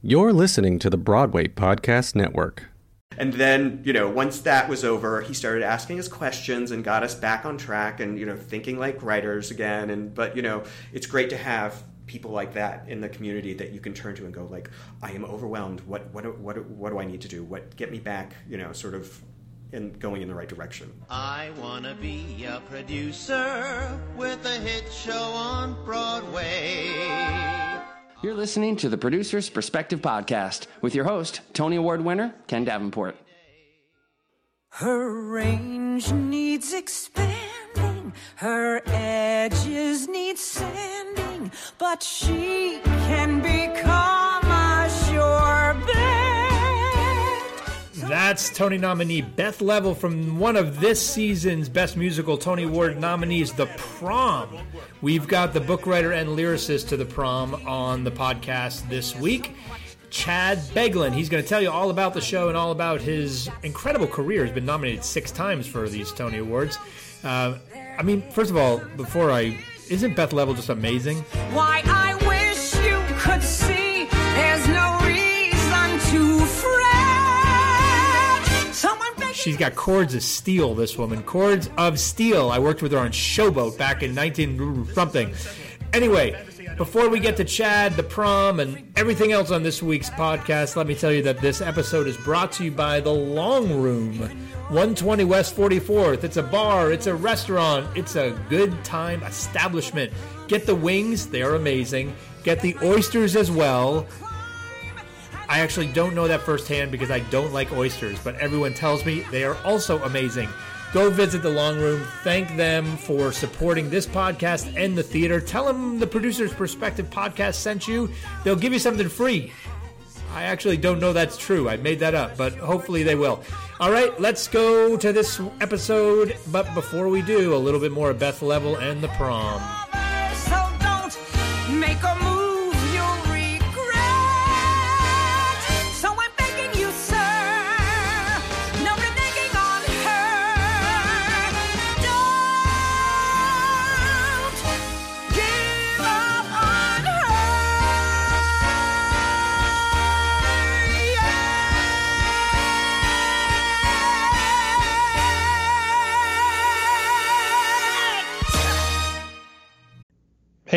You're listening to the Broadway Podcast Network. And then, you know, once that was over, he started asking us questions and got us back on track and, you know, thinking like writers again. And, but, you know, it's great to have people like that in the community that you can turn to and go like, I am overwhelmed. What, what, what, what do I need to do? What, get me back, you know, sort of in going in the right direction. I wanna be a producer with a hit show on Broadway. You're listening to the Producer's Perspective Podcast with your host, Tony Award winner, Ken Davenport. Her range needs expanding, her edges need sanding, but she can become That's Tony nominee Beth Leavel from one of this season's Best Musical Tony Award nominees, The Prom. We've got the book writer and lyricist to The Prom on the podcast this week. Chad Beguelin. He's going to tell you all about the show and all about his incredible career. He's been nominated six times for these Tony Awards. Uh, I mean, first of all, before I. Isn't Beth Leavel just amazing? Why, I She's got cords of steel, this woman. Cords of steel. I worked with her on Showboat back in 19 something. Anyway, before we get to Chad, the prom, and everything else on this week's podcast, let me tell you that this episode is brought to you by The Long Room, 120 West 44th. It's a bar, it's a restaurant, it's a good time establishment. Get the wings, they are amazing. Get the oysters as well. I actually don't know that firsthand because I don't like oysters, but everyone tells me they are also amazing. Go visit the Long Room. Thank them for supporting this podcast and the theater. Tell them the Producer's Perspective podcast sent you. They'll give you something free. I actually don't know that's true. I made that up, but hopefully they will. All right, let's go to this episode. But before we do, a little bit more of Beth Leavel and the prom.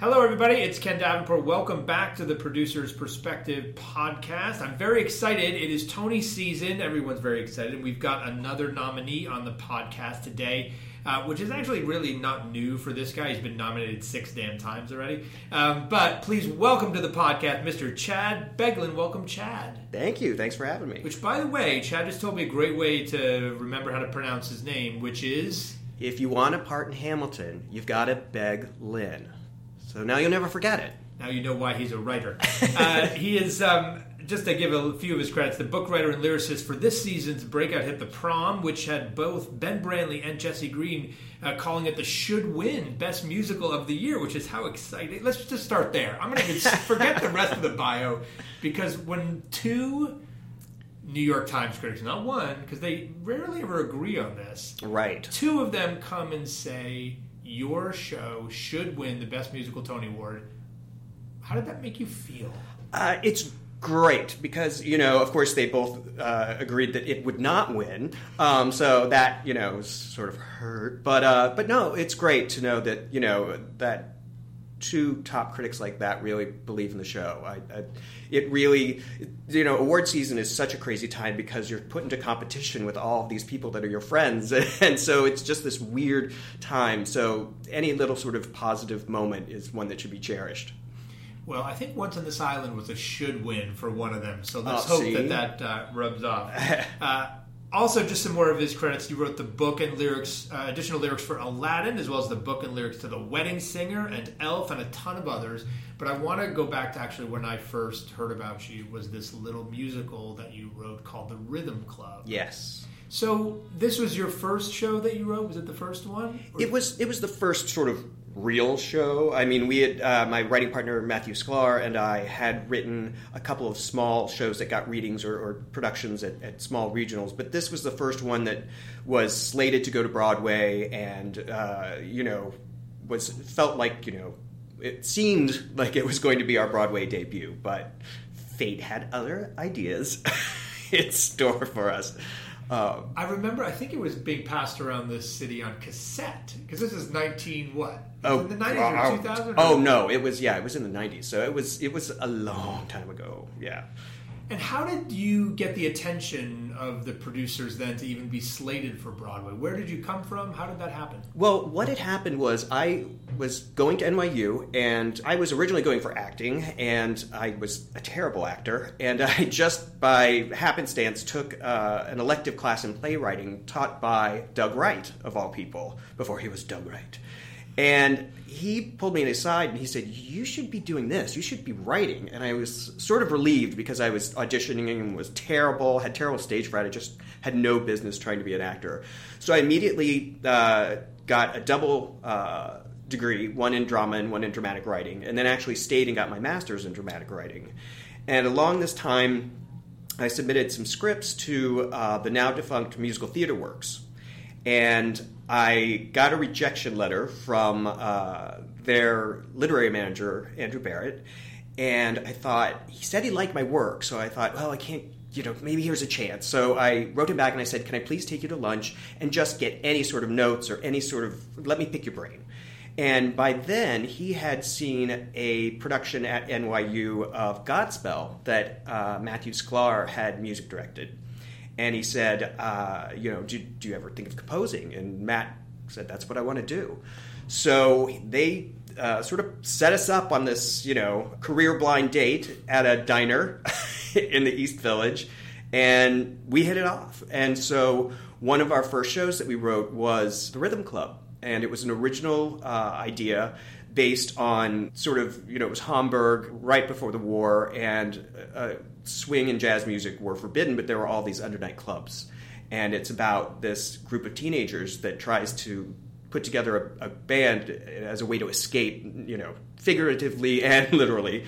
Hello, everybody. It's Ken Davenport. Welcome back to the Producer's Perspective podcast. I'm very excited. It is Tony season. Everyone's very excited. We've got another nominee on the podcast today, uh, which is actually really not new for this guy. He's been nominated six damn times already. Um, but please welcome to the podcast, Mr. Chad Beguelin. Welcome, Chad. Thank you. Thanks for having me. Which, by the way, Chad just told me a great way to remember how to pronounce his name, which is. If you want a part in Hamilton, you've got to beg Lynn. So now you'll never forget it. Now you know why he's a writer. Uh, he is, um, just to give a few of his credits, the book writer and lyricist for this season's breakout hit, The Prom, which had both Ben Brantley and Jesse Green uh, calling it the should win Best Musical of the Year, which is how exciting. Let's just start there. I'm going to forget the rest of the bio because when two New York Times critics, not one, because they rarely ever agree on this, Right. two of them come and say your show should win the Best Musical Tony Award. How did that make you feel? Uh, it's great because you know, of course, they both uh, agreed that it would not win. Um, so that you know was sort of hurt. But uh, but no, it's great to know that you know that two top critics like that really believe in the show. I, I, it really, you know, award season is such a crazy time because you're put into competition with all of these people that are your friends, and so it's just this weird time. So any little sort of positive moment is one that should be cherished. Well, I think Once on This Island was a should win for one of them, so let's Oh, hope see? that that uh, rubs off. Uh, Also, just some more of his credits. You wrote the book and lyrics, uh, additional lyrics for Aladdin, as well as the book and lyrics to The Wedding Singer and Elf, and a ton of others. But I want to go back to actually when I first heard about you was this little musical that you wrote called The Rhythm Club. Yes. So this was your first show that you wrote. Was it the first one? Or- It was it was the first sort of real show. I mean, we had uh, my writing partner Matthew Sklar and I had written a couple of small shows that got readings or, or productions at, at small regionals, but this was the first one that was slated to go to Broadway, and uh, you know, was felt like you know, it seemed like it was going to be our Broadway debut, but fate had other ideas in store for us. Um, I remember. I think it was being passed around the city on cassette because this is nineteen what? Oh, in the nineties or two thousand? Oh no, it was yeah, it was in the nineties. So it was it was a long time ago. Yeah. And how did you get the attention of the producers then to even be slated for Broadway? Where did you come from? How did that happen? Well, what had happened was I was going to NYU and I was originally going for acting and I was a terrible actor and I just by happenstance took uh, an elective class in playwriting taught by Doug Wright of all people before he was Doug Wright. And he pulled me aside and he said, You should be doing this. You should be writing. And I was sort of relieved because I was auditioning and was terrible, had terrible stage fright. I just had no business trying to be an actor. So I immediately uh, got a double uh, degree, one in drama and one in dramatic writing, and then actually stayed and got my master's in dramatic writing. And along this time, I submitted some scripts to uh, the now defunct Musical Theater Works and I got a rejection letter from uh, their literary manager, Andrew Barrett, and I thought he said he liked my work, so I thought, well, I can't. You know, maybe here's a chance. So I wrote him back and I said, "Can I please take you to lunch and just get any sort of notes or any sort of let me pick your brain." And by then, he had seen a production at NYU of Godspell that uh, Matthew Sklar had music directed and he said, uh, you know, do, do you ever think of composing? And Matt said, that's what I want to do. So they uh, sort of set us up on this, you know, career blind date at a diner in the East Village, and we hit it off. And so one of our first shows that we wrote was the Rhythm Club, and it was an original uh, idea based on sort of you know it was Hamburg right before the war, and uh, swing and jazz music were forbidden, but there were all these undernight clubs, and it's about this group of teenagers that tries to put together a, a band as a way to escape, you know, figuratively and literally.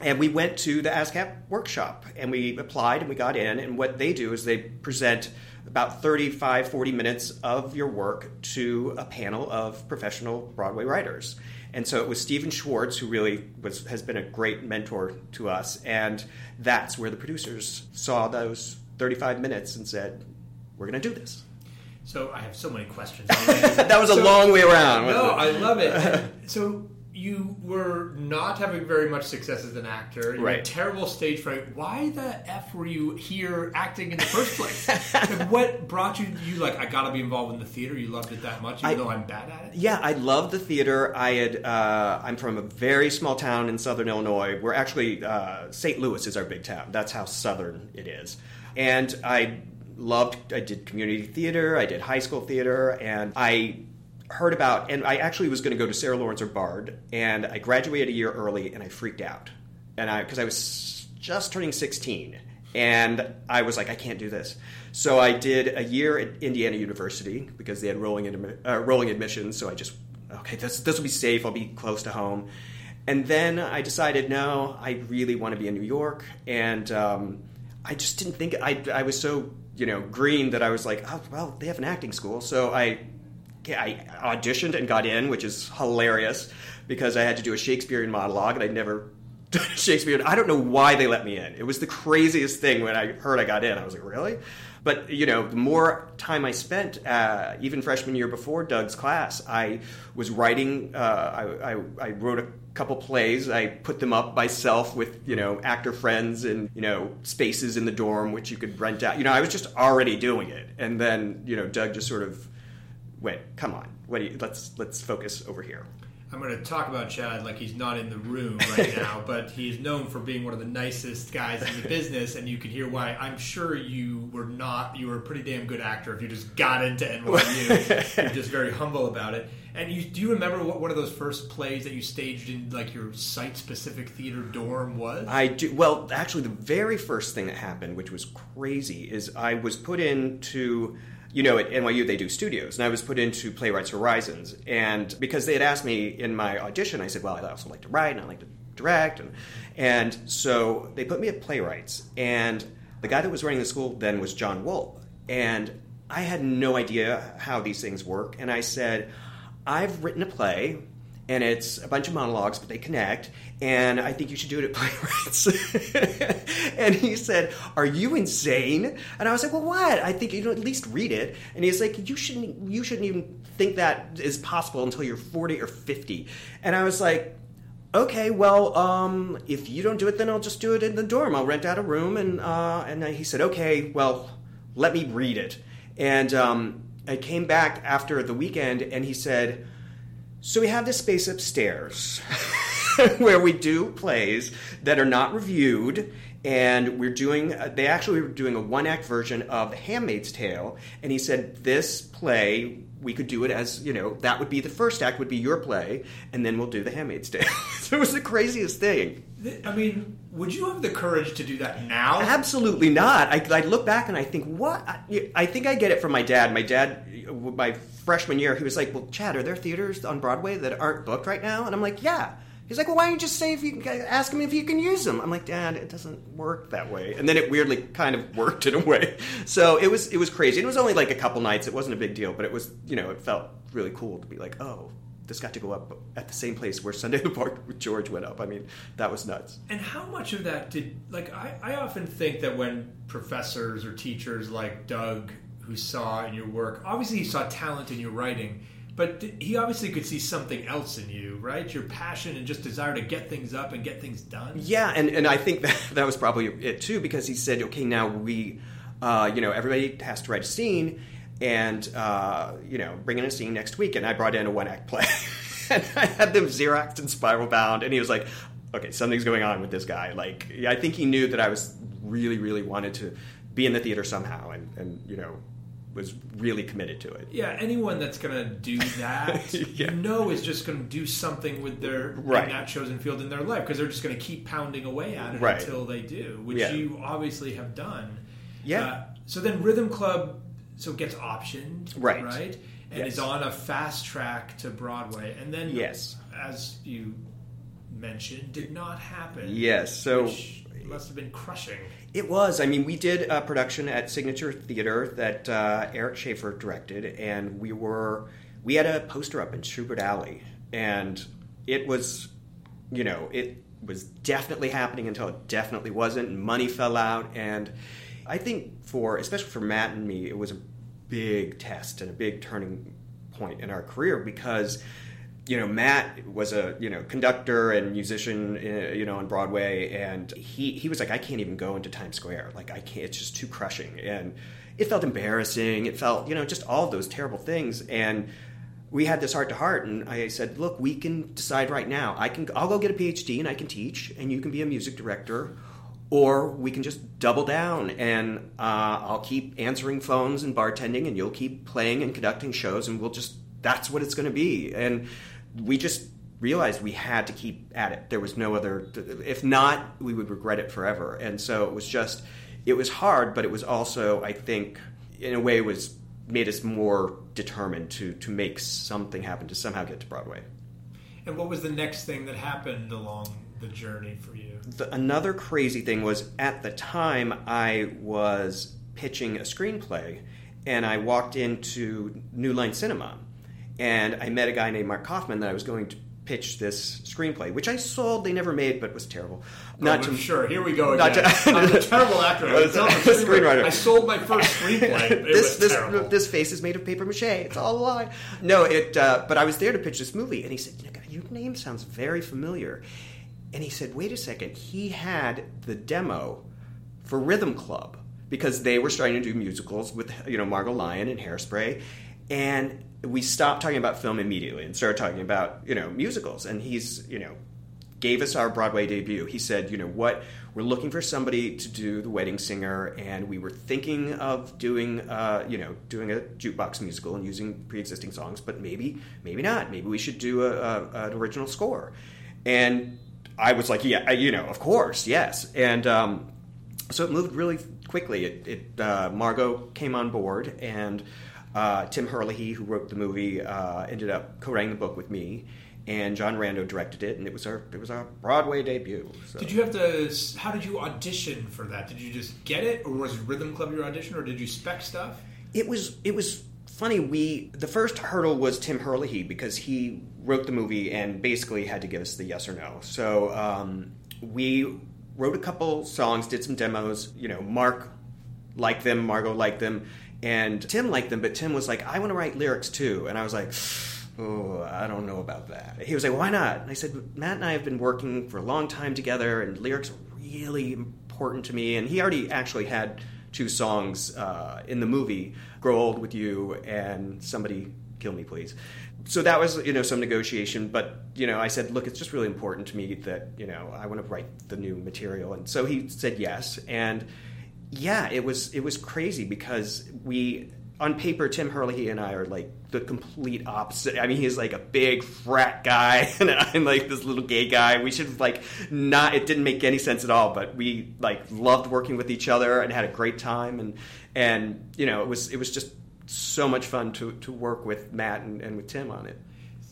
And we went to the ASCAP workshop and we applied and we got in. And what they do is they present about 35, 40 minutes of your work to a panel of professional Broadway writers. And so it was Stephen Schwartz who really was has been a great mentor to us, and that's where the producers saw those 35 minutes and said, "We're going to do this." So I have so many questions. That was a So- long way around. No? I love it. so you were not having very much success as an actor. You Right. had terrible stage fright. Why the f were you here acting in the first place? Like, what brought you? You like I got to be involved in the theater. You loved it that much, even I- though I'm bad at it. Yeah, I love the theater. I had. Uh, I'm from a very small town in southern Illinois. We're actually uh, St. Louis is our big town. That's how southern it is. And I loved. I did community theater. I did high school theater, and I heard about. And I actually was going to go to Sarah Lawrence or Bard, and I graduated a year early, and I freaked out, and I because I was just turning 16. And I was like, I can't do this. So I did a year at Indiana University because they had rolling, admi- uh, rolling admissions. So I just, okay, this, this will be safe. I'll be close to home. And then I decided, no, I really want to be in New York. And um, I just didn't think, I, I was so, you know, green that I was like, oh, well, they have an acting school. So I I auditioned and got in, which is hilarious because I had to do a Shakespearean monologue and I'd never done Shakespeare. I don't know why they let me in. It was the craziest thing when I heard I got in. I was like, really? But you know, the more time I spent, uh, even freshman year before Doug's class, I was writing. Uh, I, I, I wrote a couple plays. I put them up myself with you know actor friends and you know spaces in the dorm which you could rent out. You know, I was just already doing it, and then you know Doug just sort of went, "Come on, what do you? Let's let's focus over here." I'm going to talk about Chad like he's not in the room right now, but he's known for being one of the nicest guys in the business, and you can hear why. I'm sure you were not, you were a pretty damn good actor if you just got into NYU. You're just very humble about it. And you, do you remember what one of those first plays that you staged in like your site specific theater dorm was? I do. Well, actually, the very first thing that happened, which was crazy, is I was put into. You know, at NYU they do studios, and I was put into Playwrights Horizons. And because they had asked me in my audition, I said, "Well, I also like to write and I like to direct," and and so they put me at Playwrights. And the guy that was running the school then was John Wool, and I had no idea how these things work. And I said, "I've written a play." And it's a bunch of monologues, but they connect. And I think you should do it at Playwrights. and he said, "Are you insane?" And I was like, "Well, what? I think you know at least read it." And he's like, "You shouldn't. You shouldn't even think that is possible until you're 40 or 50." And I was like. Okay, well, um, if you don't do it, then I'll just do it in the dorm. I'll rent out a room, and uh, and he said, "Okay, well, let me read it." And um, I came back after the weekend, and he said, so we have this space upstairs where we do plays that are not reviewed, and we're doing. They actually were doing a one-act version of Handmaid's Tale*, and he said this play we could do it as you know that would be the first act would be your play, and then we'll do *The Handmaid's Tale*. so it was the craziest thing. I mean, would you have the courage to do that now? Absolutely not. I, I look back and I think, what? I, I think I get it from my dad. My dad, my freshman year, he was like, "Well, Chad, are there theaters on Broadway that aren't booked right now?" And I'm like, "Yeah." He's like, "Well, why don't you just say if you can, ask him if you can use them?" I'm like, "Dad, it doesn't work that way." And then it weirdly kind of worked in a way. So it was it was crazy. It was only like a couple nights. It wasn't a big deal, but it was you know it felt really cool to be like, "Oh." This got to go up at the same place where Sunday the Park with George went up. I mean, that was nuts. And how much of that did like I, I often think that when professors or teachers like Doug who saw in your work, obviously he saw talent in your writing, but he obviously could see something else in you, right? Your passion and just desire to get things up and get things done. Yeah, and, and I think that that was probably it too, because he said, okay, now we, uh, you know, everybody has to write a scene, and uh, you know, bring in a scene next week. And I brought in a one act play, and I had them xeroxed and spiral bound, and he was like, okay, something's going on with this guy. Like, I think he knew that I was really, really wanted to be in the theater somehow, and and you know, was really committed to it. Yeah, anyone that's going to do that, Yeah. you know, is just going to do something with their Right. in that chosen field in their life because they're just going to keep pounding away at it Right. until they do, which Yeah. you obviously have done. Yeah. Uh, so then Rhythm Club, so it gets optioned, Right. Right, and Yes. is on a fast track to Broadway, and then Yes. as you mentioned, did not happen. Yes, so must have been crushing. It was. I mean, we did a production at Signature Theater that uh, Eric Schaeffer directed, and we were we had a poster up in Shubert Alley, and it was, you know, it was definitely happening until it definitely wasn't, and money fell out, and I think for especially for Matt and me, it was a big test and a big turning point in our career because you know, Matt was a you know conductor and musician, uh, you know, on Broadway, and he he was like, I can't even go into Times Square. Like, I can't. It's just too crushing, and it felt embarrassing. It felt, you know, just all those terrible things. And we had this heart to heart, and I said, look, we can decide right now. I can, I'll go get a PhD and I can teach, and you can be a music director. Or we can just double down, and uh, I'll keep answering phones and bartending, and you'll keep playing and conducting shows, and we'll just—that's what it's going to be. And we just realized we had to keep at it. There was no other. If not, we would regret it forever. And so it was just. It was hard, but it was also, I think, in a way, was made us more determined to to make something happen to somehow get to Broadway. And what was the next thing that happened along the journey for you? The, another crazy thing was at the time I was pitching a screenplay, and I walked into New Line Cinema, and I met a guy named Mark Kaufman that I was going to pitch this screenplay, which I sold. They never made, but was terrible. Not to, sure. Here we go again. to- I'm a terrible actor. I, was a a screenwriter. I sold my first screenplay. It this this terrible. this face is made of paper mache. It's all a lie. No, it. Uh, but I was there to pitch this movie, and he said, "Your name sounds very familiar." And he said, "Wait a second. He had the demo for Rhythm Club because they were starting to do musicals with you know Margo Lion and Hairspray." and we stopped talking about film immediately and started talking about you know musicals. And he's you know gave us our Broadway debut. He said, you know what, we're looking for somebody to do The Wedding Singer, and we were thinking of doing, uh, you know, doing a jukebox musical and using pre-existing songs, but maybe, maybe not. Maybe we should do a, a, an original score. And I was like, yeah, you know, of course, yes. And um, so it moved really quickly. It, it uh, Margo came on board, and uh, Tim Herlihy, who wrote the movie, uh, ended up co-writing the book with me and John Rando directed it, and it was our it was our Broadway debut. So. Did you have to? How did you audition for that? Did you just get it, or was Rhythm Club your audition, or did you spec stuff? It was it was funny. We the first hurdle was Tim Herlihy because he wrote the movie and basically had to give us the yes or no. So um, we wrote a couple songs, did some demos. You know, Mark liked them, Margo liked them, and Tim liked them. But Tim was like, "I want to write lyrics too," and I was like oh, I don't know about that. He was like, why not? And I said, Matt and I have been working for a long time together, and lyrics are really important to me. And he already actually had two songs uh, in the movie, "Grow Old with You" and "Somebody Kill Me, Please." So that was, you know, some negotiation. But you know, I said, look, it's just really important to me that you know I want to write the new material, and so he said yes. And yeah, it was it was crazy because we on paper, Tim Herlihy and I are like the complete opposite. I mean, he's like a big frat guy, and I'm like this little gay guy. We should have like not. It didn't make any sense at all, but we like loved working with each other and had a great time, and and you know, it was it was just so much fun to to work with Matt and, and with Tim on it.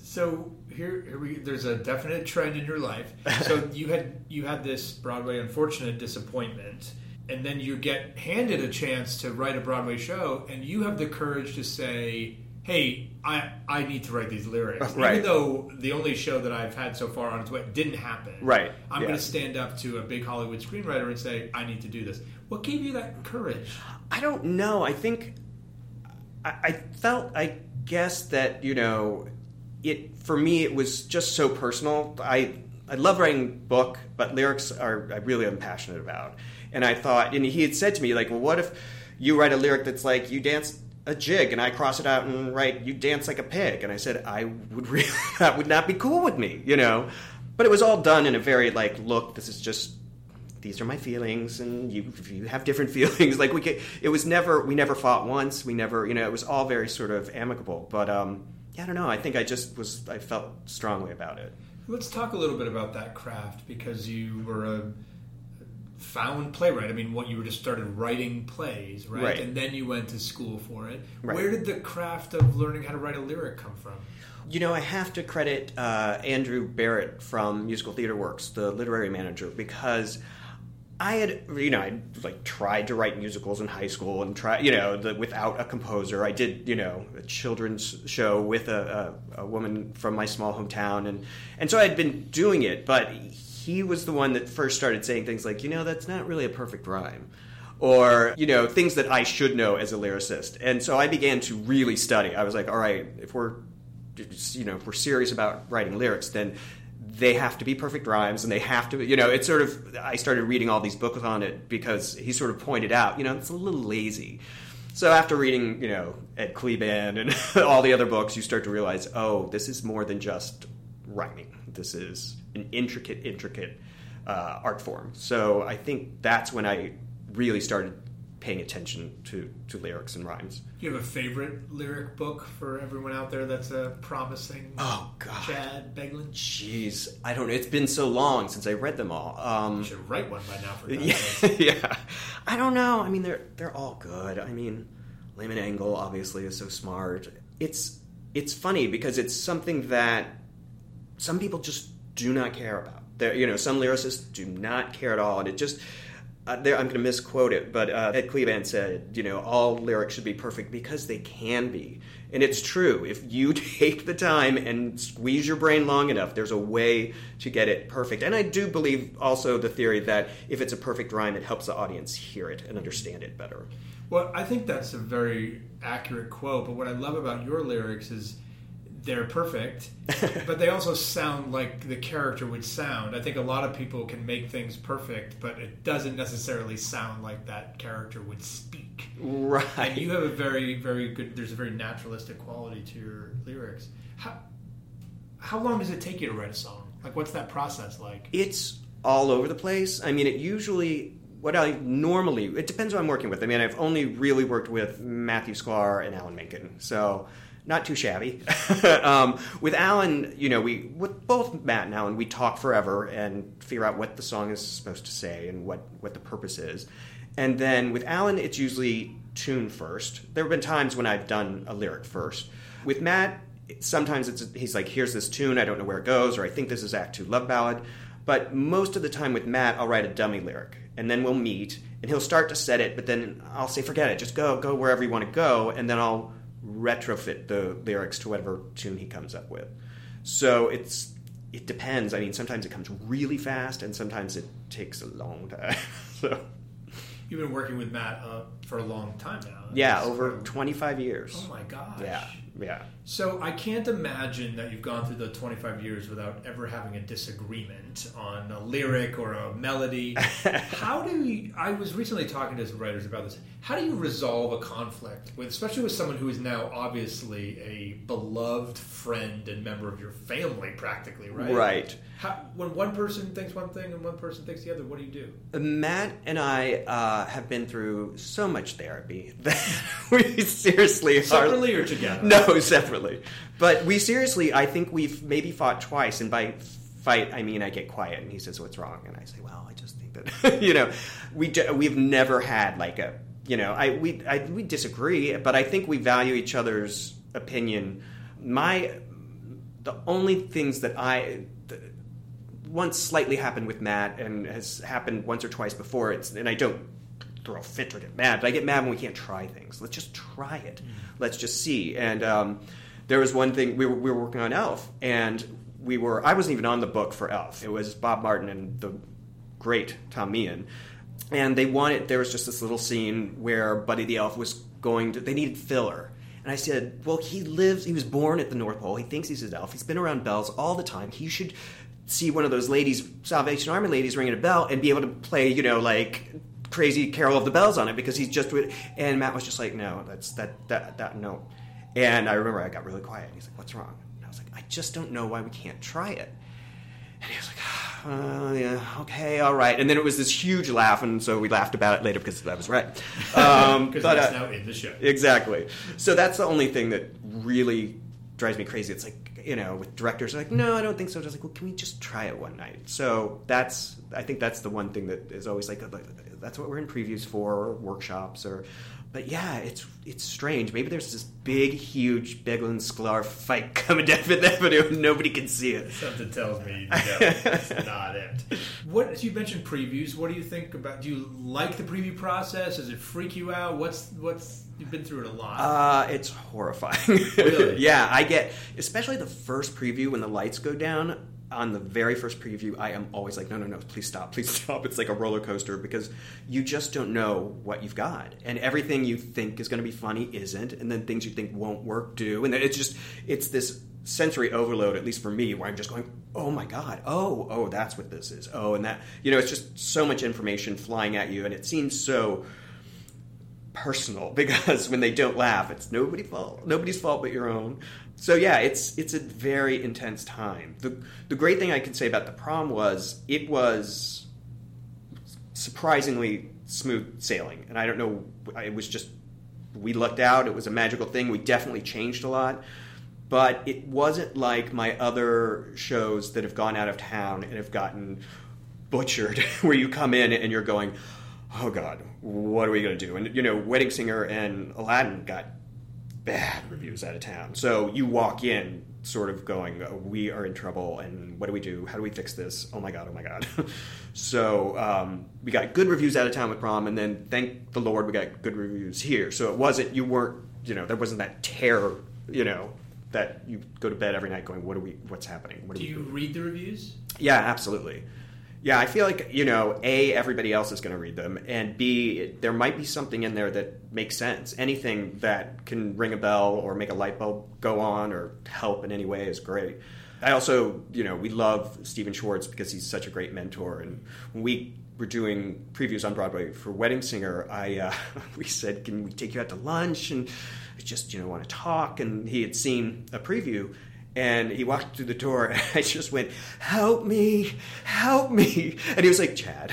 So here, here we, there's a definite trend in your life. So you had you had this Broadway unfortunate disappointment and then you get handed a chance to write a Broadway show, and you have the courage to say, "Hey, I I need to write these lyrics," Right. even though the only show that I've had so far on its way didn't happen. Right, I'm yeah. going to stand up to a big Hollywood screenwriter and say, "I need to do this." What gave you that courage? I don't know. I think I, I felt, I guess that you know, it for me it was just so personal. I I love writing book, but lyrics are I really am passionate about. And I thought, and he had said to me like, well, what if you write a lyric that's like you dance a jig and I cross it out and write you dance like a pig, and I said I would really that would not be cool with me, you know. But it was all done in a very like, look, this is just these are my feelings and you you have different feelings. Like we could, it was never we never fought once. We never you know it was all very sort of amicable. But um yeah i don't know. I think i just was i felt strongly about it. Let's talk a little bit about that craft because you were a found playwright. I mean, what you were just started writing plays, right? Right. And then you went to school for it. Right. Where did the craft of learning how to write a lyric come from? You know, I have to credit uh, Andrew Barrett from Musical Theater Works, the literary manager, because I had, you know, I like tried to write musicals in high school and try, you know, the, without a composer. I did, you know, a children's show with a, a, a woman from my small hometown, and and so I had been doing it, but he was the one that first started saying things like, you know, that's not really a perfect rhyme. Or, you know, things that I should know as a lyricist. And so I began to really study. I was like, all right, if we're you know, if we're serious about writing lyrics, then they have to be perfect rhymes and they have to, be- you know, it's sort of, I started reading all these books on it because he sort of pointed out, you know, it's a little lazy. So after reading, you know, Ed Kleban and all the other books, you start to realize, oh, this is more than just rhyming. This is an intricate, intricate uh, art form. So I think that's when I really started paying attention to, to lyrics and rhymes. Do you have a favorite lyric book for everyone out there that's a promising Oh, God. Chad Beguelin? Jeez, I don't know. It's been so long since I read them all. Um, You should write one by now for yeah, yeah. I don't know. I mean, they're they're all good. I mean, Lehman Engel obviously is so smart. It's it's funny because it's something that some people just do not care about. There, you know, some lyricists do not care at all, and it just. Uh, there, I'm going to misquote it, but uh, Ed Kleban said, you know, all lyrics should be perfect because they can be. And it's true. If you take the time and squeeze your brain long enough, there's a way to get it perfect. And I do believe also the theory that if it's a perfect rhyme, it helps the audience hear it and understand it better. Well, I think that's a very accurate quote. But what I love about your lyrics is they're perfect, but they also sound like the character would sound. I think a lot of people can make things perfect, but it doesn't necessarily sound like that character would speak. Right. And you have a very, very good. There's a very naturalistic quality to your lyrics. How how long does it take you to write a song? Like, what's that process like? It's all over the place. I mean, it usually what I normally it depends who I'm working with. I mean, I've only really worked with Matthew Sklar and Alan Menken, so not too shabby. um, with Alan, you know, we with both Matt and Alan, we talk forever and figure out what the song is supposed to say and what what the purpose is. And then with Alan, it's usually tune first. There have been times when I've done a lyric first. With Matt, sometimes it's he's like, "Here's this tune, I don't know where it goes," or "I think this is Act Two love ballad." But most of the time with Matt, I'll write a dummy lyric, and then we'll meet, and he'll start to set it, but then I'll say, "Forget it, just go, go wherever you want to go," and then I'll retrofit the lyrics to whatever tune he comes up with. So it's it depends. I mean, sometimes it comes really fast, and sometimes it takes a long time. so You've been working with Matt uh, for a long time now. yeah, over twenty five years. Oh my gosh. Yeah, yeah. So I can't imagine that you've gone through the 25 years without ever having a disagreement on a lyric or a melody. How do you? I was recently talking to some writers about this. How do you resolve a conflict with, especially with someone who is now obviously a beloved friend and member of your family, practically, right? Right. How, when one person thinks one thing and one person thinks the other, what do you do? Matt and I uh, have been through so much therapy that we seriously are. Separately or together? No, separately. But we seriously, I think we've maybe fought twice, and by fight I mean I get quiet, and he says, "What's wrong?" And I say, "Well, I just think that you know, we we've never had like a you know, I we I, we disagree, but I think we value each other's opinion. My the only things that I once slightly happened with Matt and has happened once or twice before. It's and I don't throw a fit or get mad, but I get mad when we can't try things. Let's just try it. Let's just see. And um, there was one thing we were, we were working on Elf, and we were I wasn't even on the book for Elf. It was Bob Martin and the great Tom Meehan. And they wanted there was just this little scene where Buddy the Elf was going to they needed filler. And I said, Well, he lives he was born at the North Pole, he thinks he's an elf, he's been around bells all the time. He should see one of those ladies, Salvation Army ladies ringing a bell and be able to play, you know, like crazy Carol of the Bells on it because he's just and Matt was just like, No, that's that that that no. And I remember I got really quiet. And He's like, What's wrong? And I was like, I just don't know why we can't try it. And he was like, uh, yeah, okay, all right. And then it was this huge laugh, and so we laughed about it later because I was right. Um, Because that's uh, now in the show. Exactly. So that's the only thing that really drives me crazy. It's like, you know, with directors, like, no, I don't think so. Just like, well, can we just try it one night? So that's, I think that's the one thing that is always like, like, that's what we're in previews for, or workshops, or, but yeah, it's it's strange. Maybe there's this big, huge Beguelin Sklar fight coming down Fifth Avenue and nobody can see it. Something tells me no, that's not it. What you mentioned previews. What do you think about? Do you like the preview process? Does it freak you out? What's what's you've been through it a lot. Uh, it's horrifying. Really? yeah, I get, especially the first preview when the lights go down. On the very first preview, I am always like, no, no, no, please stop, please stop. It's like a roller coaster because you just don't know what you've got. And everything you think is going to be funny isn't. And then things you think won't work do. And it's just, it's this sensory overload, at least for me, where I'm just going, oh my God, oh, oh, that's what this is. Oh, and that, you know, it's just so much information flying at you. And it seems so personal because when they don't laugh, it's nobody's fault. Nobody's fault but your own. So yeah, it's it's a very intense time. The the great thing I can say about the prom was it was surprisingly smooth sailing, and I don't know. It was just we lucked out. It was a magical thing. We definitely changed a lot. But it wasn't like my other shows that have gone out of town and have gotten butchered, where you come in and you're going, oh God, what are we going to do? And, you know, Wedding Singer and Aladdin got bad reviews out of town. So you walk in sort of going, oh, we are in trouble, and what do we do? How do we fix this? Oh my God, oh my God. so um, we got good reviews out of town with prom, and then thank the Lord we got good reviews here. So it wasn't, you weren't, you know, there wasn't that terror, you know, that you go to bed every night going, what are we, what's happening? What do we you doing? read the reviews? Yeah, absolutely. Yeah, I feel like, you know, A, everybody else is going to read them, and B, there might be something in there that makes sense. Anything that can ring a bell or make a light bulb go on or help in any way is great. I also, you know, we love Stephen Schwartz because he's such a great mentor. And when we were doing previews on Broadway for Wedding Singer, I uh, we said, "Can we take you out to lunch?" And I just, you know, want to talk. And he had seen a preview, and he walked through the door, and I just went, "Help me, help me!" And he was like, "Chad."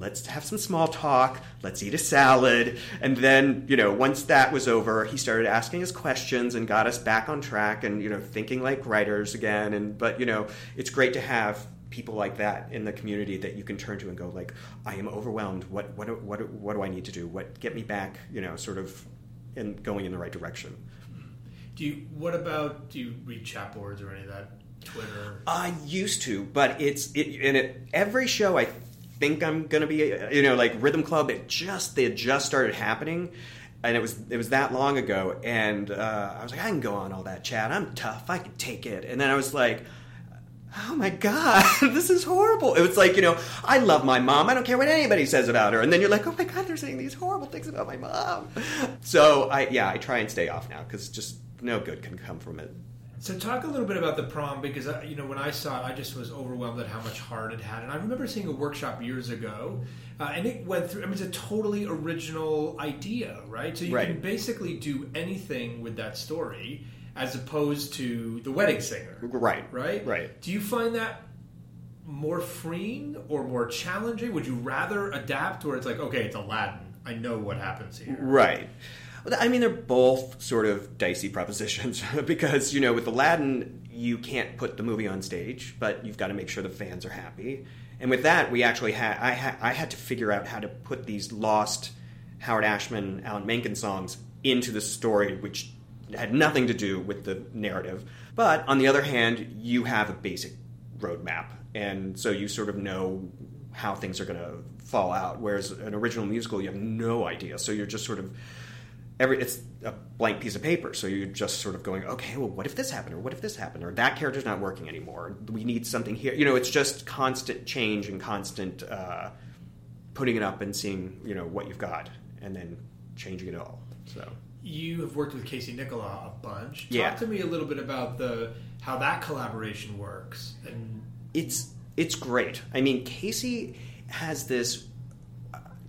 Let's have some small talk. Let's eat a salad. And then, you know, once that was over, he started asking us questions and got us back on track and, you know, thinking like writers again. And, but, you know, it's great to have people like that in the community that you can turn to and go like, I am overwhelmed. What, what, what, what do I need to do? What, get me back, you know, sort of in going in the right direction. Do you? What about? Do you read chat boards or any of that? Twitter. I used to, but it's it in it every show. I think I'm gonna be, you know, like Rhythm Club. It just they had just started happening, and it was it was that long ago. And uh, I was like, I can go on all that chat. I'm tough. I can take it. And then I was like. Oh my God, this is horrible. It was like, you know, I love my mom. I don't care what anybody says about her. And then you're like, oh my God, they're saying these horrible things about my mom. So, I yeah, I try and stay off now because just no good can come from it. So talk a little bit about the prom because I, you know when I saw it, I just was overwhelmed at how much heart it had, and I remember seeing a workshop years ago, uh, and it went through. I mean, it's a totally original idea, right? So you Right. can basically do anything with that story, as opposed to the wedding singer, Right. right? Right. Do you find that more freeing or more challenging? Would you rather adapt, where it's like, okay, it's Aladdin, I know what happens here. Right. I mean, they're both sort of dicey propositions because, you know, with Aladdin, you can't put the movie on stage, but you've got to make sure the fans are happy. And with that, we actually had, I, ha- I had to figure out how to put these lost Howard Ashman, Alan Menken songs into the story, which had nothing to do with the narrative. But on the other hand, you have a basic roadmap. And so you sort of know how things are going to fall out. Whereas an original musical, you have no idea. So you're just sort of every it's a blank piece of paper. So you're just sort of going, okay, well, what if this happened, or what if this happened, or that character's not working anymore? We need something here. You know, it's just constant change and constant uh, putting it up and seeing you know what you've got, and then changing it all. So. You have worked with Casey Nicholaw a bunch. Talk Yeah. to me a little bit about the how that collaboration works. And it's it's great. I mean, Casey has this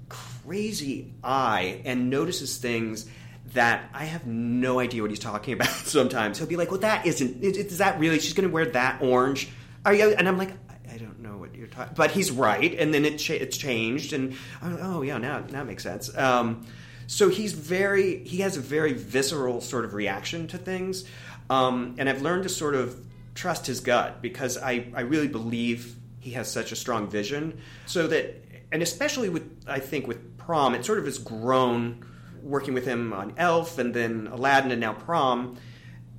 crazy eye and notices things that I have no idea what he's talking about. Sometimes he'll be like, "Well, that isn't. Is, that really? She's going to wear that orange? Are you?" And I'm like. I- don't know what you're talking, but he's right, and then it cha- it's changed, and I'm like, oh yeah, now now it makes sense. Um, so he's very he has a very visceral sort of reaction to things, um, and I've learned to sort of trust his gut because I I really believe he has such a strong vision, so that and especially with I think with prom, it sort of has grown working with him on Elf and then Aladdin and now prom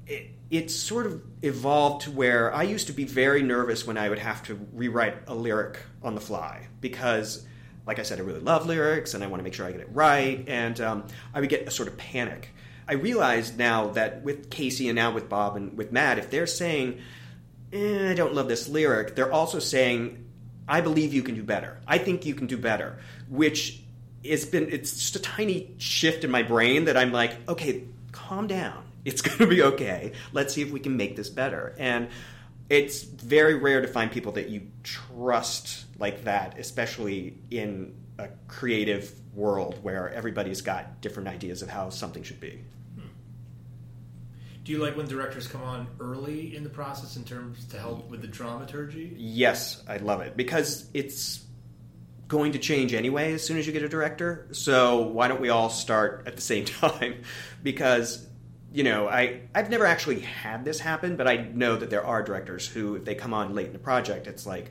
it, it's sort of evolved to where I used to be very nervous when I would have to rewrite a lyric on the fly because, like I said, I really love lyrics and I want to make sure I get it right, and um, I would get a sort of panic. I realize now that with Casey and now with Bob and with Matt, if they're saying, eh, I don't love this lyric, they're also saying, I believe you can do better. I think you can do better, which it's been it's just a tiny shift in my brain that I'm like, okay, calm down. It's going to be okay. Let's see if we can make this better. And it's very rare to find people that you trust like that, especially in a creative world where everybody's got different ideas of how something should be. Hmm. do you like when directors come on early in the process in terms to help with the dramaturgy? Yes, I love it because it's going to change anyway as soon as you get a director. So why don't we all start at the same time? because you know, I I've never actually had this happen, but I know that there are directors who, if they come on late in the project, it's like,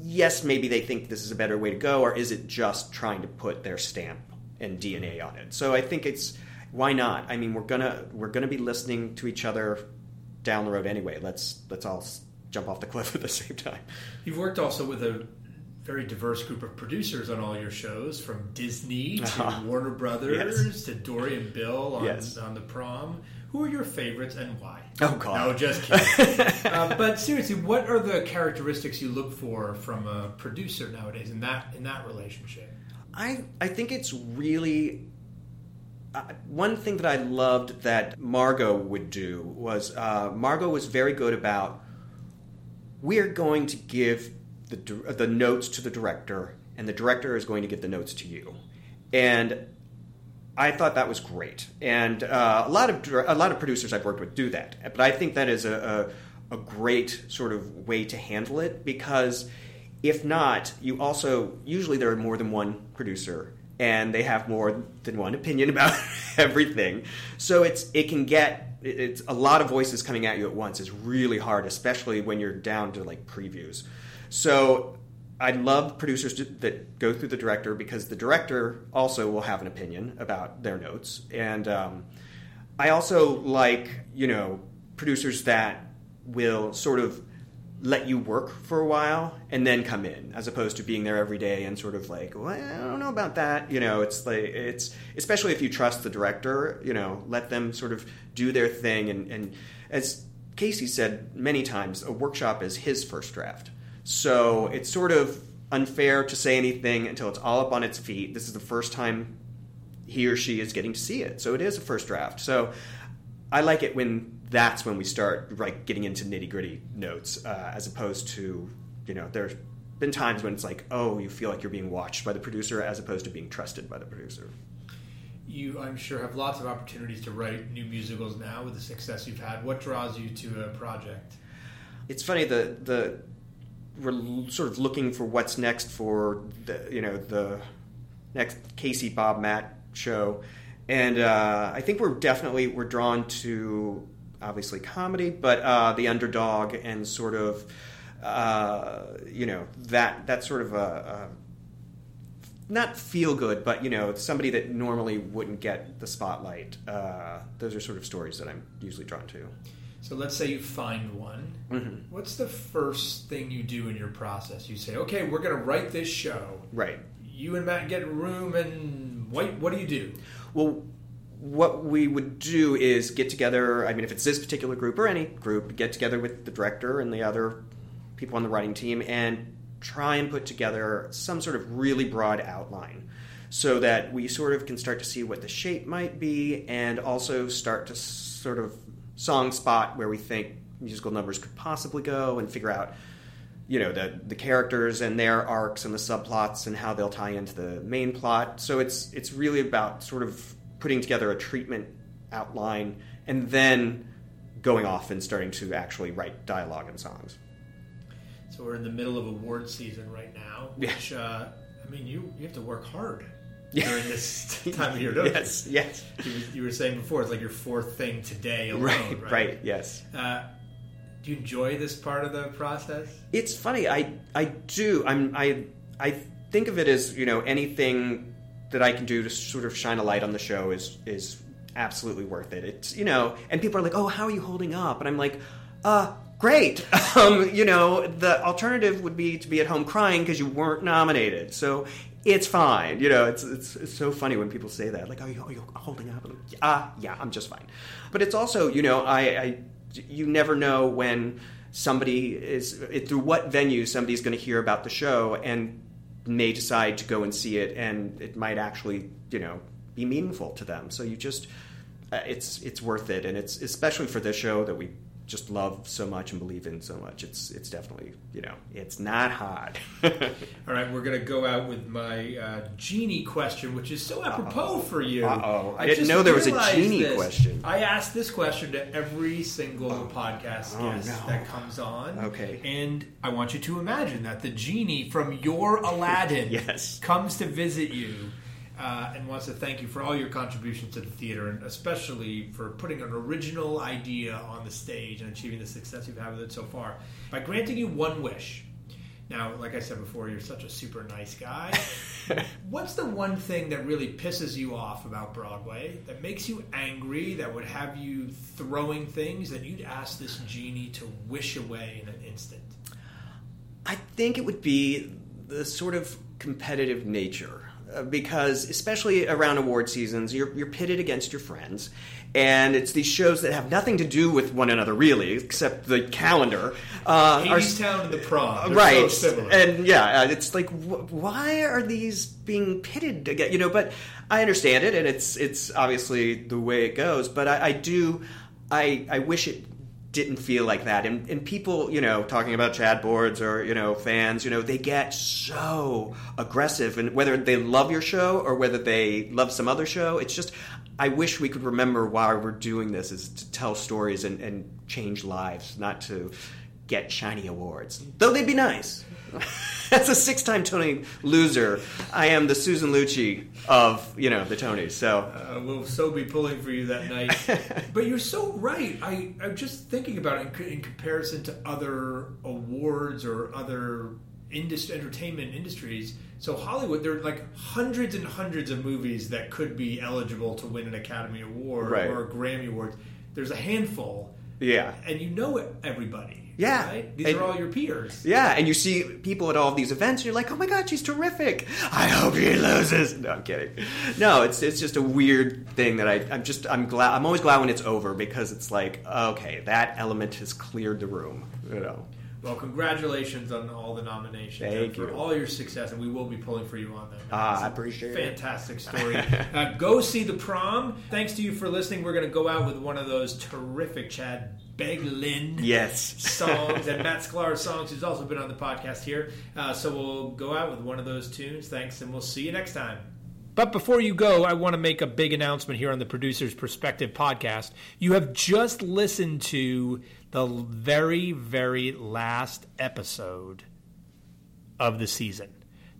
yes, maybe they think this is a better way to go, or is it just trying to put their stamp and DNA on it? So I think it's why not? I mean, we're gonna we're gonna be listening to each other down the road anyway. Let's let's all jump off the cliff at the same time. You've worked also with a very diverse group of producers on all your shows, from Disney to Uh-huh. Warner Brothers Yes. to Dori and Bill on, Yes. on the prom. Who are your favorites and why? Oh, God. No, just kidding. uh, but seriously, what are the characteristics you look for from a producer nowadays in that in that relationship? I I think it's really uh, one thing that I loved that Margo would do was uh, Margo was very good about we're going to give the the notes to the director and the director is going to give the notes to you and I thought that was great, and uh, a lot of a lot of producers I've worked with do that. But I think that is a, a, a great sort of way to handle it because if not, you also usually there are more than one producer, and they have more than one opinion about everything. So it's it can get it's a lot of voices coming at you at once is really hard, especially when you're down to like previews. So I love producers to, that go through the director because the director also will have an opinion about their notes, and um, I also like you know producers that will sort of let you work for a while and then come in, as opposed to being there every day and sort of like, well, I don't know about that. You know, it's like it's especially if you trust the director. You know, let them sort of do their thing, and, and as Casey said many times, a workshop is his first draft. So it's sort of unfair to say anything until it's all up on its feet. This is the first time he or she is getting to see it. So it is a first draft. So I like it when that's when we start like getting into nitty gritty notes, uh, as opposed to you know there's been times when it's like oh you feel like you're being watched by the producer as opposed to being trusted by the producer. You, I'm sure, have lots of opportunities to write new musicals now with the success you've had. What draws you to a project? It's funny the the we're sort of looking for what's next for the you know the next Casey Bob Matt show, and uh, I think we're definitely we're drawn to obviously comedy, but uh, the underdog and sort of uh, you know that that sort of a, a not feel good, but you know somebody that normally wouldn't get the spotlight. Uh, those are sort of stories that I'm usually drawn to. So let's say you find one. Mm-hmm. What's the first thing you do in your process? You say, okay, we're going to write this show. Right. You and Matt get a room, and what, what do you do? Well, what we would do is get together. I mean, if it's this particular group or any group, get together with the director and the other people on the writing team and try and put together some sort of really broad outline so that we sort of can start to see what the shape might be and also start to sort of song spot where we think musical numbers could possibly go and figure out you know the the characters and their arcs and the subplots and how they'll tie into the main plot. So it's it's really about sort of putting together a treatment outline and then going off and starting to actually write dialogue and songs. So we're in the middle of award season right now, Yeah. which, uh, I mean, you, you have to work hard Yeah. During this time of year, don't yes, yes. you? You, you were saying before, it's like your fourth thing today alone, Right, right? right, yes. Uh, do you enjoy this part of the process? It's funny. I I do. I'm I I think of it as you know anything that I can do to sort of shine a light on the show is is absolutely worth it. It's you know, and people are like, oh, how are you holding up? And I'm like, uh. Great. Um, you know, the alternative would be to be at home crying because you weren't nominated. So it's fine. You know, it's, it's, it's so funny when people say that. Like, are you, are you holding up? Ah, yeah, I'm just fine. But it's also, you know, I, I you never know when somebody is through what venue somebody's going to hear about the show and may decide to go and see it and it might actually you know be meaningful to them so you just uh, it's it's worth it and it's especially for this show that we just love so much and believe in so much it's it's definitely you know it's not hard All right, we're going to go out with my uh, genie question, which is so apropos for you. Uh-oh. I didn't know there was a genie this. question. I ask this question to every single podcast Oh, guest no. that comes on. Okay. And I want you to imagine that the genie from your Aladdin Yes. comes to visit you. Uh, and wants to thank you for all your contributions to the theater, and especially for putting an original idea on the stage and achieving the success you've had with it so far. By granting you one wish, now, like I said before, you're such a super nice guy. What's the one thing that really pisses you off about Broadway, that makes you angry, that would have you throwing things that you'd ask this genie to wish away in an instant? I think it would be the sort of competitive nature. Uh, Because especially around award seasons, you're, you're pitted against your friends, and it's these shows that have nothing to do with one another really, except the calendar. Uh, Hadestown and the prom. They're right So similar. and yeah it's like wh- why are these being pitted again you know but i understand it and it's it's obviously the way it goes but i, I do i i wish it didn't feel like that. And and people you know talking about chat boards or you know fans you know they get so aggressive. And whether they love your show or whether they love some other show it's just i wish we could remember why we're doing this is to tell stories and, and change lives not to get shiny awards, though they'd be nice. As a six-time Tony loser, I am the Susan Lucci of you know the Tonys. So Uh, we'll so be pulling for you that night. but you're so right. I, I'm just thinking about it in, in comparison to other awards or other industry, entertainment industries. So Hollywood, there are like hundreds and hundreds of movies that could be eligible to win an Academy Award Right. or a Grammy Award. There's a handful, yeah, and you know it, everybody. Yeah. right? These And- are all your peers. yeah, and you see people at all of these events, and you're like, oh my god, she's terrific. I hope she loses. No, I'm kidding. No, it's it's just a weird thing that I I'm just I'm glad I'm always glad when it's over because it's like okay, that element has cleared the room. You know. Well, congratulations on all the nominations Thank and for you. all your success, and we will be pulling for you on them. Ah, I appreciate it. Fantastic story. uh, go see the prom. Thanks to you for listening. We're going to go out with one of those terrific Chad Beguelin Yes. songs and Matt Sklar songs, who's also been on the podcast here. Uh, so we'll go out with one of those tunes. Thanks, and we'll see you next time. But before you go, I want to make a big announcement here on the Producer's Perspective podcast. You have just listened to the very, very last episode of the season.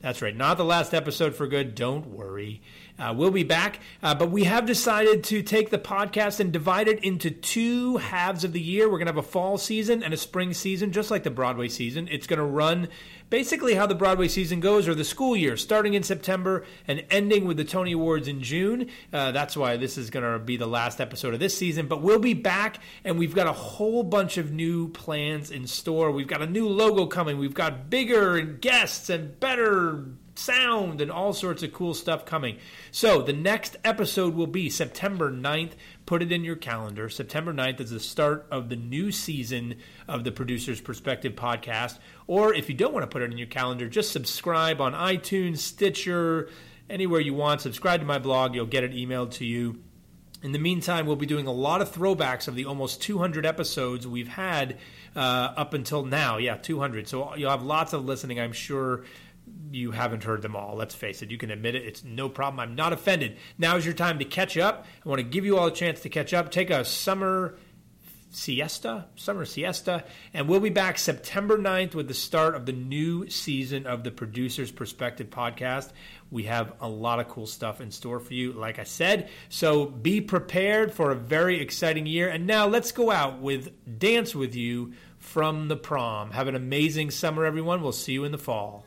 That's right, not the last episode for good. Don't worry. Uh, we'll be back, uh, but we have decided to take the podcast and divide it into two halves of the year. We're going to have a fall season and a spring season, just like the Broadway season. It's going to run basically how the Broadway season goes, or the school year, starting in September and ending with the Tony Awards in June. Uh, that's why this is going to be the last episode of this season. But we'll be back, and we've got a whole bunch of new plans in store. We've got a new logo coming. We've got bigger guests and better sound and all sorts of cool stuff coming. So the next episode will be September 9th. Put it in your calendar. September 9th is the start of the new season of the Producer's Perspective podcast. Or if you don't want to put it in your calendar, just subscribe on iTunes, Stitcher, anywhere you want. Subscribe to my blog. You'll get it emailed to you. In the meantime, we'll be doing a lot of throwbacks of the almost 200 episodes we've had uh, up until now. Yeah, 200. So you'll have lots of listening, I'm sure you haven't heard them all. Let's face it. You can admit it. It's no problem. I'm not offended. Now is your time to catch up. I want to give you all a chance to catch up. Take a summer siesta, summer siesta, and we'll be back September 9th with the start of the new season of the Producer's Perspective podcast. We have a lot of cool stuff in store for you, like I said. So be prepared for a very exciting year. And now let's go out with Dance With You from the prom. Have an amazing summer, everyone. We'll see you in the fall.